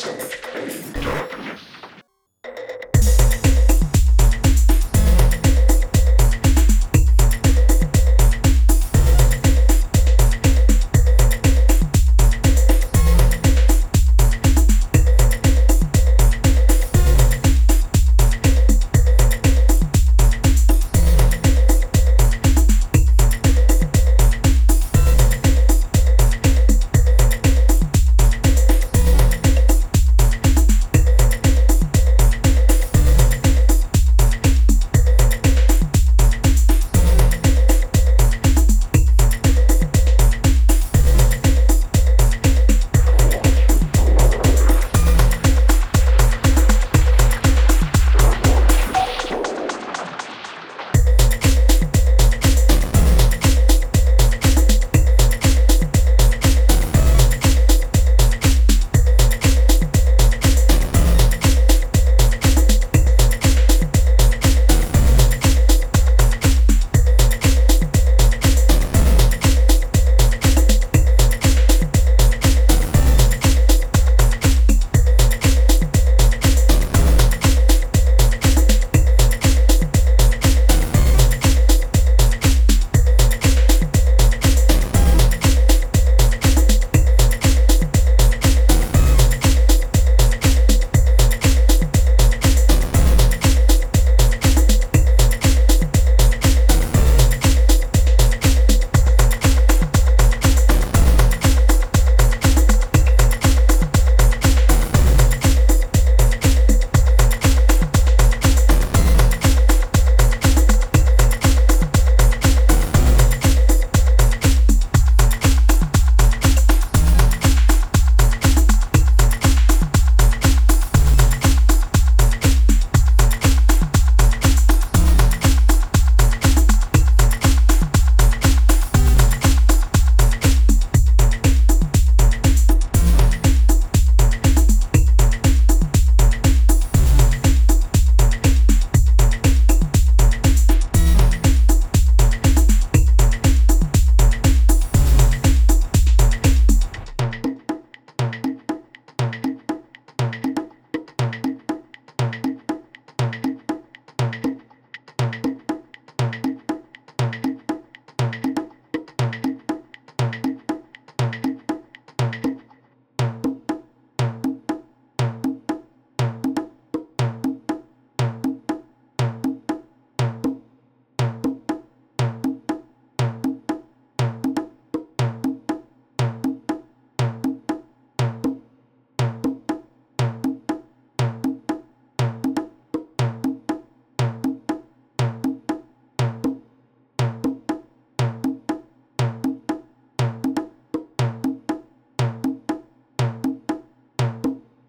いいと思います。